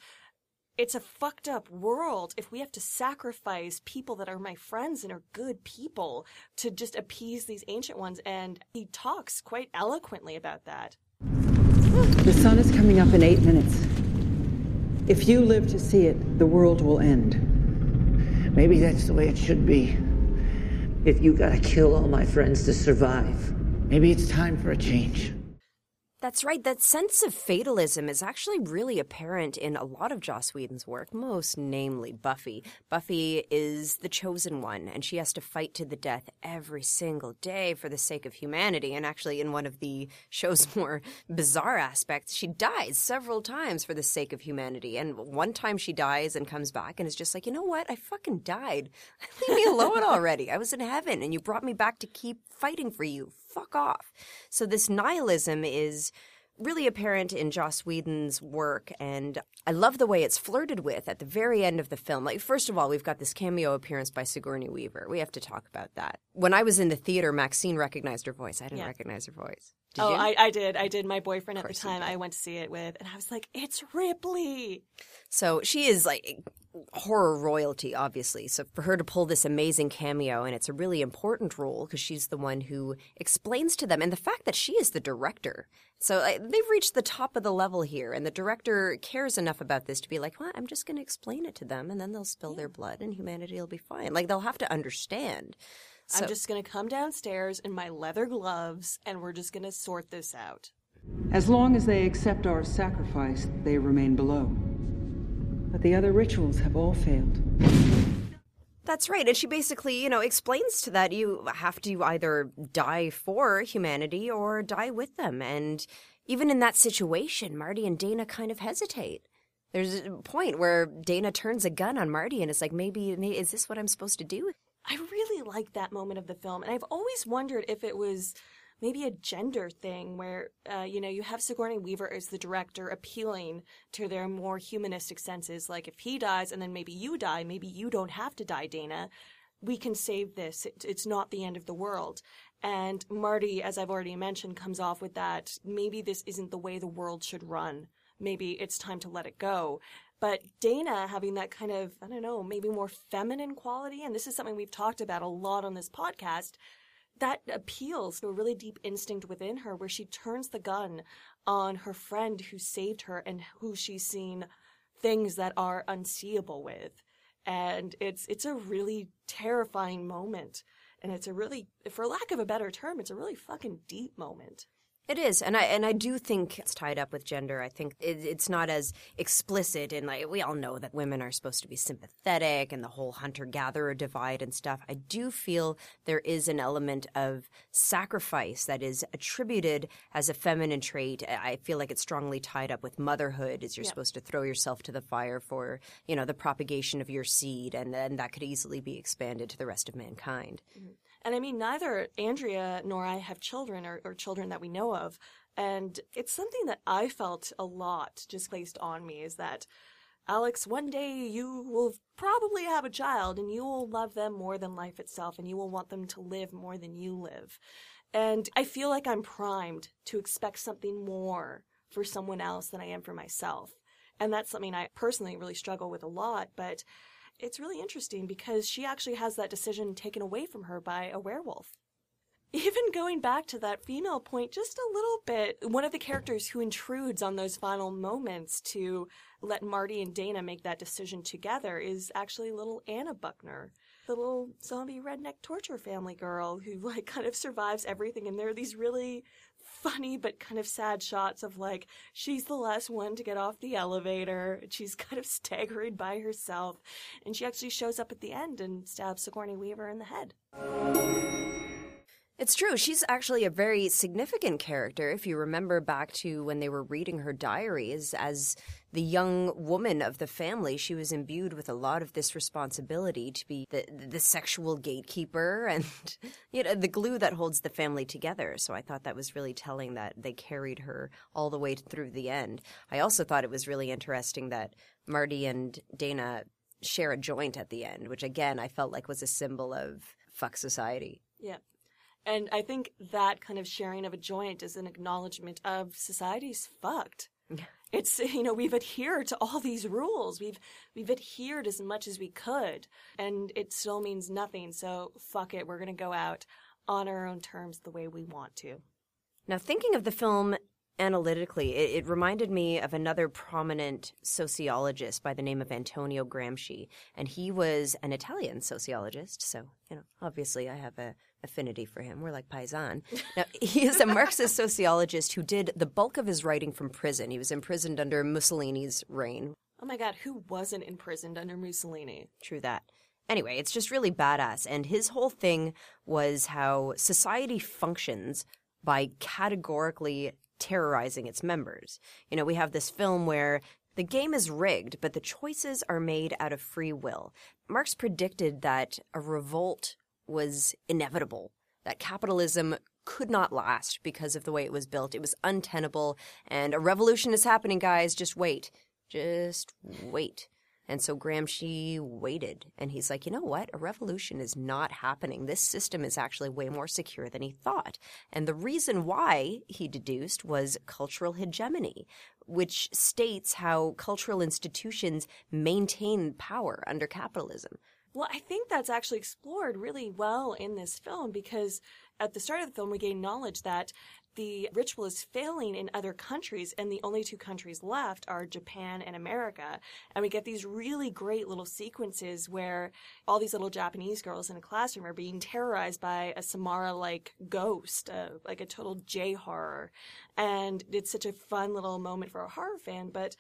it's a fucked up world if we have to sacrifice people that are my friends and are good people to just appease these ancient ones. And he talks quite eloquently about that. The sun is coming up in eight minutes. If you live to see it, the world will end. Maybe that's the way it should be. If you gotta kill all my friends to survive, maybe it's time for a change. That's right. That sense of fatalism is actually really apparent in a lot of Joss Whedon's work, most namely Buffy. Buffy is the chosen one, and she has to fight to the death every single day for the sake of humanity. And actually, in one of the show's more bizarre aspects, she dies several times for the sake of humanity. And one time she dies and comes back and is just like, you know what? I fucking died. Leave me alone already. I was in heaven, and you brought me back to keep fighting for you fuck off. So this nihilism is really apparent in Joss Whedon's work, and I love the way it's flirted with at the very end of the film. Like, first of all, we've got this cameo appearance by Sigourney Weaver. We have to talk about that. When I was in the theater, Maxine recognized her voice. I didn't yeah. recognize her voice. Did oh, I, I, did. I did. My boyfriend at the time, I went to see it with, and I was like, "It's Ripley." So she is like horror royalty, obviously. So for her to pull this amazing cameo, and it's a really important role because she's the one who explains to them, and the fact that she is the director. So uh, they've reached the top of the level here, and the director cares enough about this to be like, well, I'm just going to explain it to them, and then they'll spill their blood, and humanity will be fine. Like they'll have to understand. So- I'm just going to come downstairs in my leather gloves and we're just going to sort this out. As long as they accept our sacrifice, they remain below. But the other rituals have all failed. That's right. And she basically, you know, explains to that you have to either die for humanity or die with them. And even in that situation, Marty and Dana kind of hesitate. There's a point where Dana turns a gun on Marty and it's like, maybe, maybe is this what I'm supposed to do? I really like that moment of the film. And I've always wondered if it was maybe a gender thing where, uh, you know, you have Sigourney Weaver as the director appealing to their more humanistic senses. Like if he dies and then maybe you die, maybe you don't have to die, Dana. We can save this. It, it's not the end of the world. And Marty, as I've already mentioned, comes off with that. Maybe this isn't the way the world should run. Maybe it's time to let it go. But Dana having that kind of, I don't know, maybe more feminine quality, and this is something we've talked about a lot on this podcast, that appeals to a really deep instinct within her where she turns the gun on her friend who saved her and who she's seen things that are unseeable with. And it's, it's a really terrifying moment. And it's a really, for lack of a better term, it's a really fucking deep moment. It is, and I and I do think it's tied up with gender. I think it, it's not as explicit, and like we all know that women are supposed to be sympathetic, and the whole hunter gatherer divide and stuff. I do feel there is an element of sacrifice that is attributed as a feminine trait. I feel like it's strongly tied up with motherhood, as you're Yeah. supposed to throw yourself to the fire for you know the propagation of your seed, and then that could easily be expanded to the rest of mankind. Mm-hmm. And I mean, neither Andrea nor I have children or, or children that we know of. And it's something that I felt a lot just placed on me is that, Alex, one day you will probably have a child and you will love them more than life itself and you will want them to live more than you live. And I feel like I'm primed to expect something more for someone else than I am for myself. And that's something I personally really struggle with a lot, but it's really interesting because she actually has that decision taken away from her by a werewolf. Even going back to that female point just a little bit, one of the characters who intrudes on those final moments to let Marty and Dana make that decision together is actually little Anna Buckner, the little zombie redneck torture family girl who like kind of survives everything. And there are these really funny but kind of sad shots of like she's the last one to get off the elevator. She's kind of staggering by herself, and she actually shows up at the end and stabs Sigourney Weaver in the head. It's true. She's actually a very significant character. If you remember back to when they were reading her diaries, as the young woman of the family, she was imbued with a lot of this responsibility to be the the sexual gatekeeper and you know the glue that holds the family together. So I thought that was really telling that they carried her all the way through the end. I also thought it was really interesting that Marty and Dana share a joint at the end, which again I felt like was a symbol of fuck society. Yeah. And I think that kind of sharing of a joint is an acknowledgement of society's fucked. It's you know we've adhered to all these rules. We've we've adhered as much as we could, and it still means nothing. So fuck it. We're gonna go out on our own terms the way we want to. Now, thinking of the film analytically, it, it reminded me of another prominent sociologist by the name of Antonio Gramsci, and he was an Italian sociologist. So, you know, obviously, I have a affinity for him. We're like paisan. Now, he is a Marxist sociologist who did the bulk of his writing from prison. He was imprisoned under Mussolini's reign. Oh my god, who wasn't imprisoned under Mussolini? True that. Anyway, it's just really badass. And his whole thing was how society functions by categorically terrorizing its members. You know, we have this film where the game is rigged, but the choices are made out of free will. Marx predicted that a revolt was inevitable, that capitalism could not last because of the way it was built. It was untenable, and a revolution is happening, guys. Just wait. Just wait. And so Gramsci waited and he's like, you know what? A revolution is not happening. This system is actually way more secure than he thought. And the reason why he deduced was cultural hegemony, which states how cultural institutions maintain power under capitalism. Well, I think that's actually explored really well in this film because at the start of the film, we gain knowledge that the ritual is failing in other countries, and the only two countries left are Japan and America. And we get these really great little sequences where all these little Japanese girls in a classroom are being terrorized by a Samara like ghost, uh, like a total J horror. And it's such a fun little moment for a horror fan, but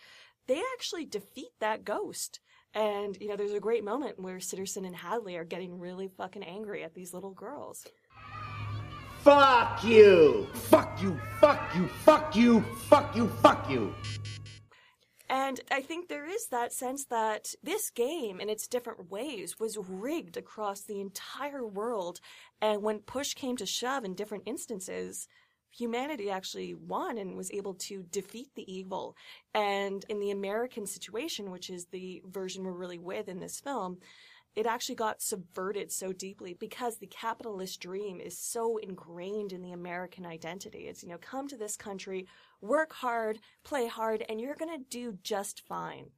they actually defeat that ghost. And, you know, there's a great moment where Sitterson and Hadley are getting really fucking angry at these little girls. Fuck you! Fuck you, fuck you, fuck you, fuck you, fuck you! And I think there is that sense that this game, in its different ways, was rigged across the entire world. And when push came to shove in different instances, humanity actually won and was able to defeat the evil. And in the American situation, which is the version we're really with in this film, it actually got subverted so deeply because the capitalist dream is so ingrained in the American identity. It's, you know, come to this country, work hard, play hard, and you're going to do just fine.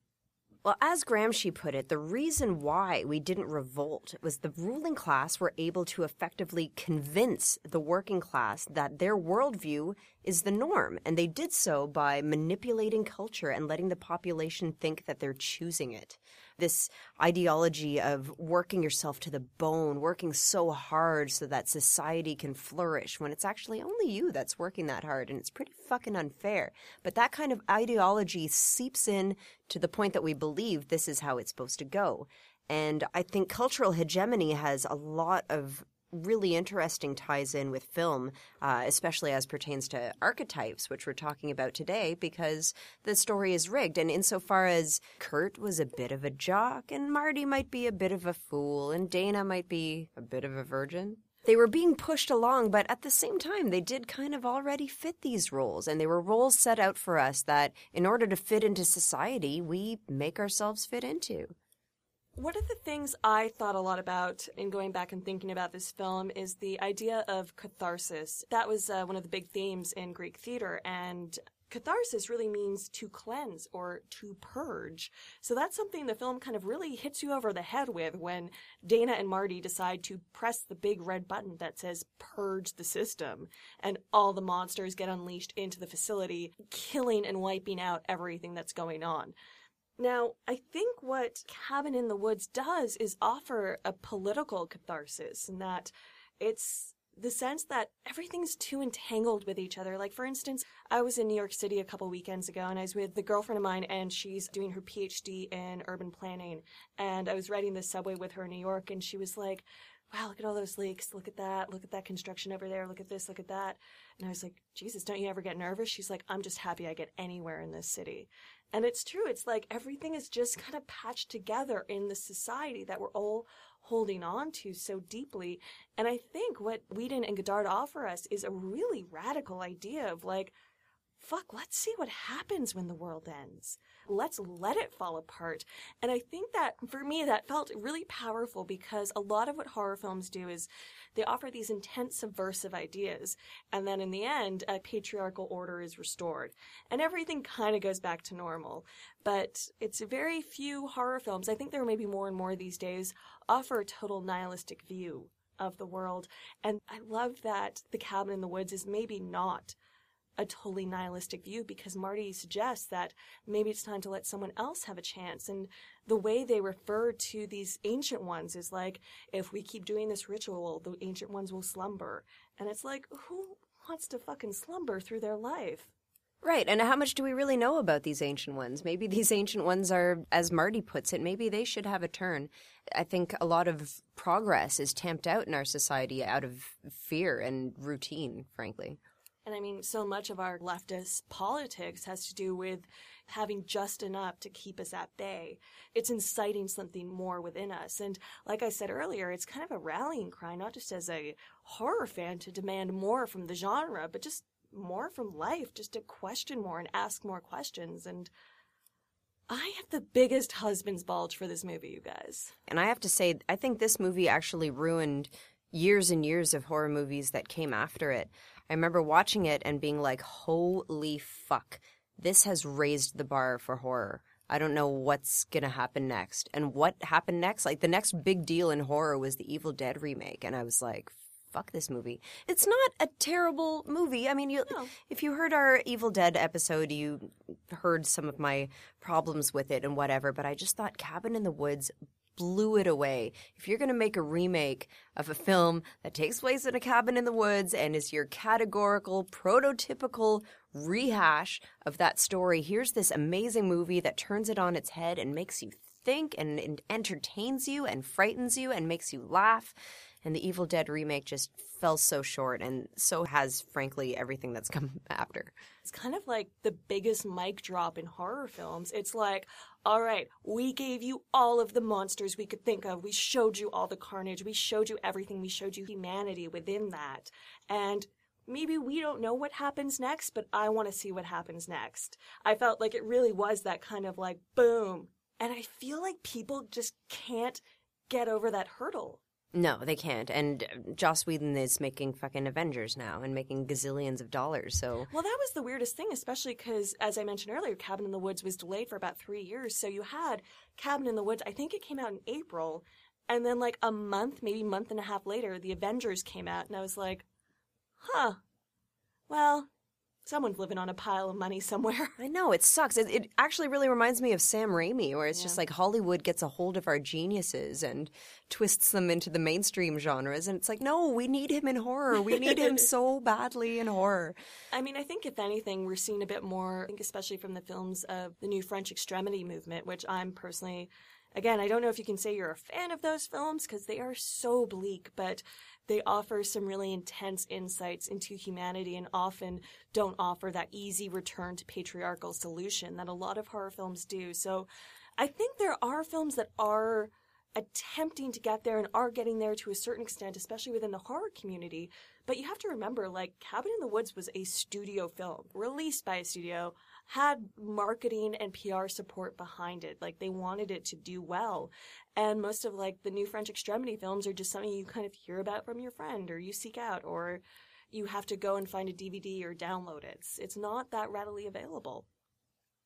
Well, as Gramsci put it, the reason why we didn't revolt was the ruling class were able to effectively convince the working class that their worldview is the norm. And they did so by manipulating culture and letting the population think that they're choosing it this ideology of working yourself to the bone, working so hard so that society can flourish when it's actually only you that's working that hard and it's pretty fucking unfair. But that kind of ideology seeps in to the point that we believe this is how it's supposed to go. And I think cultural hegemony has a lot of really interesting ties in with film, uh, especially as pertains to archetypes, which we're talking about today, because the story is rigged. And insofar as Kurt was a bit of a jock, and Marty might be a bit of a fool, and Dana might be a bit of a virgin. They were being pushed along, but at the same time, they did kind of already fit these roles. And they were roles set out for us that, in order to fit into society, we make ourselves fit into. One of the things I thought a lot about in going back and thinking about this film is the idea of catharsis. That was uh, one of the big themes in Greek theater, and catharsis really means to cleanse or to purge. So that's something the film kind of really hits you over the head with when Dana and Marty decide to press the big red button that says purge the system and all the monsters get unleashed into the facility, killing and wiping out everything that's going on. Now, I think what Cabin in the Woods does is offer a political catharsis in that it's the sense that everything's too entangled with each other. Like, for instance, I was in New York City a couple weekends ago and I was with the girlfriend of mine and she's doing her PhD in urban planning. And I was riding the subway with her in New York and she was like, wow, look at all those leaks. Look at that. Look at that construction over there. Look at this. Look at that. And I was like, Jesus, don't you ever get nervous? She's like, I'm just happy I get anywhere in this city. And it's true. It's like everything is just kind of patched together in the society that we're all holding on to so deeply. And I think what Whedon and Goddard offer us is a really radical idea of like, fuck, let's see what happens when the world ends. Let's let it fall apart. And I think that for me, that felt really powerful because a lot of what horror films do is they offer these intense subversive ideas. And then in the end, a patriarchal order is restored and everything kind of goes back to normal. But it's very few horror films. I think there may be more and more these days offer a total nihilistic view of the world. And I love that The Cabin in the Woods is maybe not a totally nihilistic view because Marty suggests that maybe it's time to let someone else have a chance. And the way they refer to these ancient ones is like, if we keep doing this ritual, the ancient ones will slumber. And it's like, who wants to fucking slumber through their life? Right, and how much do we really know about these ancient ones? Maybe these ancient ones are, as Marty puts it, maybe they should have a turn. I think a lot of progress is tamped out in our society out of fear and routine, frankly. And I mean, so much of our leftist politics has to do with having just enough to keep us at bay. It's inciting something more within us. And like I said earlier, it's kind of a rallying cry, not just as a horror fan to demand more from the genre, but just more from life, just to question more and ask more questions. And I have the biggest husband's bulge for this movie, you guys. And I have to say, I think this movie actually ruined years and years of horror movies that came after it. I remember watching it and being like, holy fuck, this has raised the bar for horror. I don't know what's going to happen next. And what happened next? Like, the next big deal in horror was the Evil Dead remake. And I was like, fuck this movie. It's not a terrible movie. I mean, you, no. if you heard our Evil Dead episode, you heard some of my problems with it and whatever, but I just thought Cabin in the Woods blew it away. If you're going to make a remake of a film that takes place in a cabin in the woods and is your categorical, prototypical rehash of that story, here's this amazing movie that turns it on its head and makes you think and, and entertains you and frightens you and makes you laugh and the Evil Dead remake just fell so short, and so has, frankly, everything that's come after. It's kind of like the biggest mic drop in horror films. It's like, all right, we gave you all of the monsters we could think of. We showed you all the carnage. We showed you everything. We showed you humanity within that. And maybe we don't know what happens next, but I want to see what happens next. I felt like it really was that kind of like boom. And I feel like people just can't get over that hurdle. No, they can't. And uh, Joss Whedon is making fucking Avengers now and making gazillions of dollars. So well, that was the weirdest thing, especially because, as I mentioned earlier, Cabin in the Woods was delayed for about three years. So you had Cabin in the Woods. I think it came out in April, and then like a month, maybe month and a half later, the Avengers came out, and I was like, huh. Well, Someone's living on a pile of money somewhere. I know, it sucks. It, it actually really reminds me of Sam Raimi, where it's yeah. just like Hollywood gets a hold of our geniuses and twists them into the mainstream genres. And it's like, no, we need him in horror. We need him so badly in horror. I mean, I think if anything, we're seeing a bit more, I think especially from the films of the new French extremity movement, which I'm personally Again, I don't know if you can say you're a fan of those films because they are so bleak, but they offer some really intense insights into humanity and often don't offer that easy return to patriarchal solution that a lot of horror films do. So I think there are films that are attempting to get there and are getting there to a certain extent, especially within the horror community. But you have to remember, like, Cabin in the Woods was a studio film, released by a studio, had marketing and PR support behind it. Like, they wanted it to do well. And most of like the new French extremity films are just something you kind of hear about from your friend or you seek out or you have to go and find a DVD or download it. It's, it's not that readily available.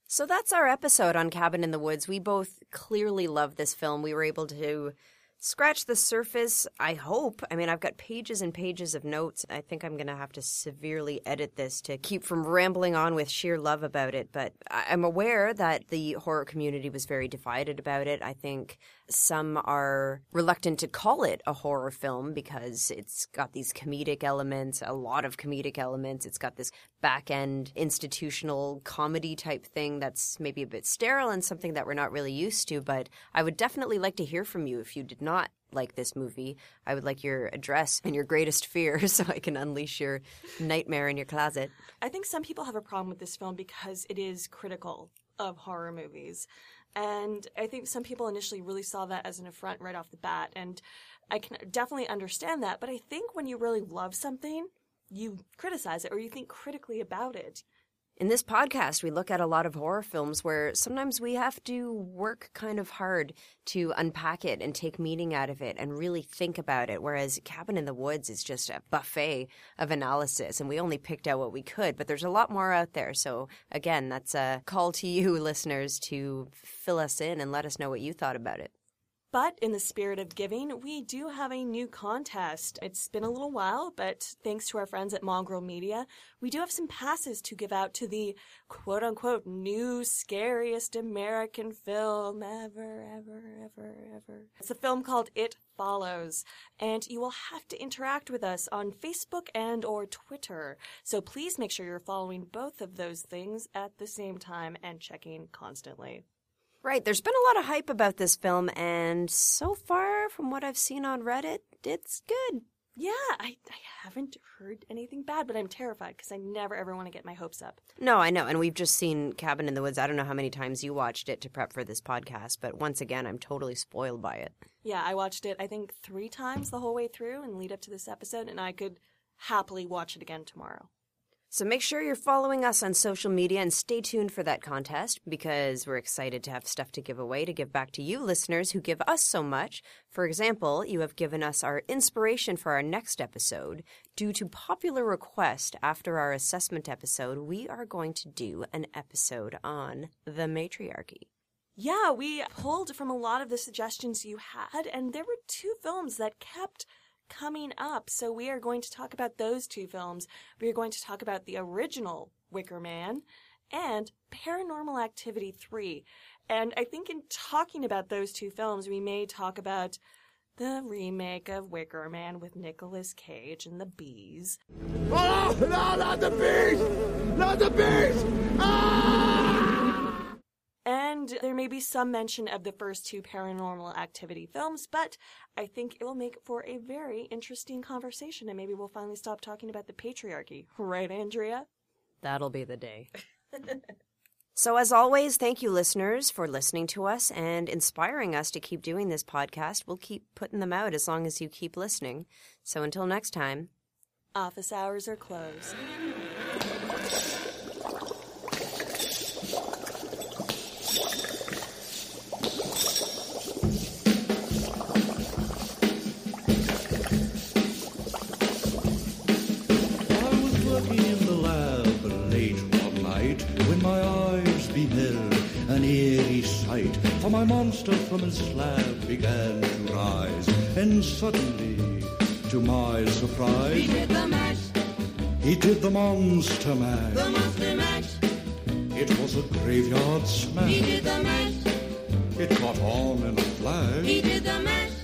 So that's our episode on Cabin in the Woods. We both clearly love this film. We were able to scratch the surface, I hope. I mean, I've got pages and pages of notes. I think I'm going to have to severely edit this to keep from rambling on with sheer love about it. But I'm aware that the horror community was very divided about it. I think some are reluctant to call it a horror film because it's got these comedic elements, a lot of comedic elements. It's got this back end institutional comedy type thing that's maybe a bit sterile and something that we're not really used to. But I would definitely like to hear from you if you did not like this movie. I would like your address and your greatest fear so I can unleash your nightmare in your closet. I think some people have a problem with this film because it is critical of horror movies. And I think some people initially really saw that as an affront right off the bat. And I can definitely understand that. But I think when you really love something, you criticize it or you think critically about it. In this podcast, we look at a lot of horror films where sometimes we have to work kind of hard to unpack it and take meaning out of it and really think about it. Whereas Cabin in the Woods is just a buffet of analysis and we only picked out what we could, but there's a lot more out there. So again, that's a call to you listeners to fill us in and let us know what you thought about it. But in the spirit of giving, we do have a new contest. It's been a little while, but thanks to our friends at Mongrel Media, we do have some passes to give out to the quote unquote new scariest American film ever, ever, ever, ever. It's a film called It Follows, and you will have to interact with us on Facebook and or Twitter. So please make sure you're following both of those things at the same time and checking constantly. Right. There's been a lot of hype about this film, and so far, from what I've seen on Reddit, it's good. Yeah, I, I haven't heard anything bad, but I'm terrified because I never ever want to get my hopes up. No, I know. And we've just seen Cabin in the Woods. I don't know how many times you watched it to prep for this podcast, but once again, I'm totally spoiled by it. Yeah, I watched it, I think, three times the whole way through and lead up to this episode, and I could happily watch it again tomorrow. So make sure you're following us on social media and stay tuned for that contest because we're excited to have stuff to give away to give back to you listeners who give us so much. For example, you have given us our inspiration for our next episode. Due to popular request after our assessment episode, we are going to do an episode on the matriarchy. Yeah, we pulled from a lot of the suggestions you had, and there were two films that kept coming up. So we are going to talk about those two films. We are going to talk about the original Wicker Man and Paranormal Activity 3. And I think in talking about those two films, we may talk about the remake of Wicker Man with Nicolas Cage and the bees. Oh, no, not the bees! Not the bees! Ah! And there may be some mention of the first two paranormal activity films, but I think it will make for a very interesting conversation and maybe we'll finally stop talking about the patriarchy. Right, Andrea? That'll be the day. so, as always, thank you, listeners, for listening to us and inspiring us to keep doing this podcast. We'll keep putting them out as long as you keep listening. So, until next time, office hours are closed. For my monster from his slab began to rise, and suddenly, to my surprise, he did the mash. He did the monster mash. The monster mash. It was a graveyard smash. He did the mash. It caught on in a flash. He did the mash.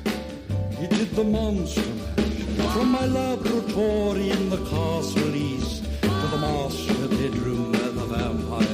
He did the monster mash. From my laboratory in the castle east to the master bedroom where the vampires feast,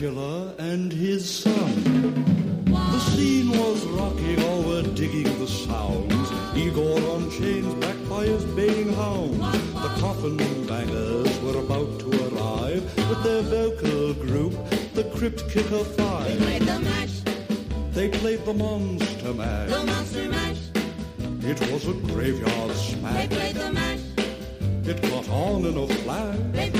Dracula, and his son. The scene was rocking, all were digging the sounds. Igor on chains, backed by his baying hounds. The coffin bangers were about to arrive with their vocal group, the Crypt Kicker Five. They played the mash. They played the monster mash. The monster mash. It was a graveyard smash. They played the mash. It caught on in a flash.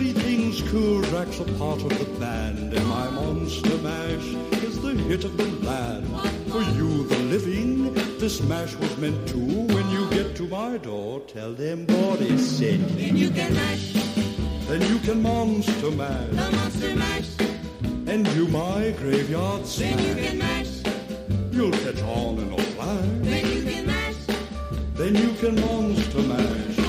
Everything's cool. Drac's a part of the band, and my monster mash is the hit of the land. For you, the living, this mash was meant to. When you get to my door, tell them what is you. Then you can mash. Then you can monster mash, The monster mash. and do my graveyard Then you can mash. You'll catch on in a flash. Then you can mash. Then you can monster mash. Monster mash. You in? Monster mash.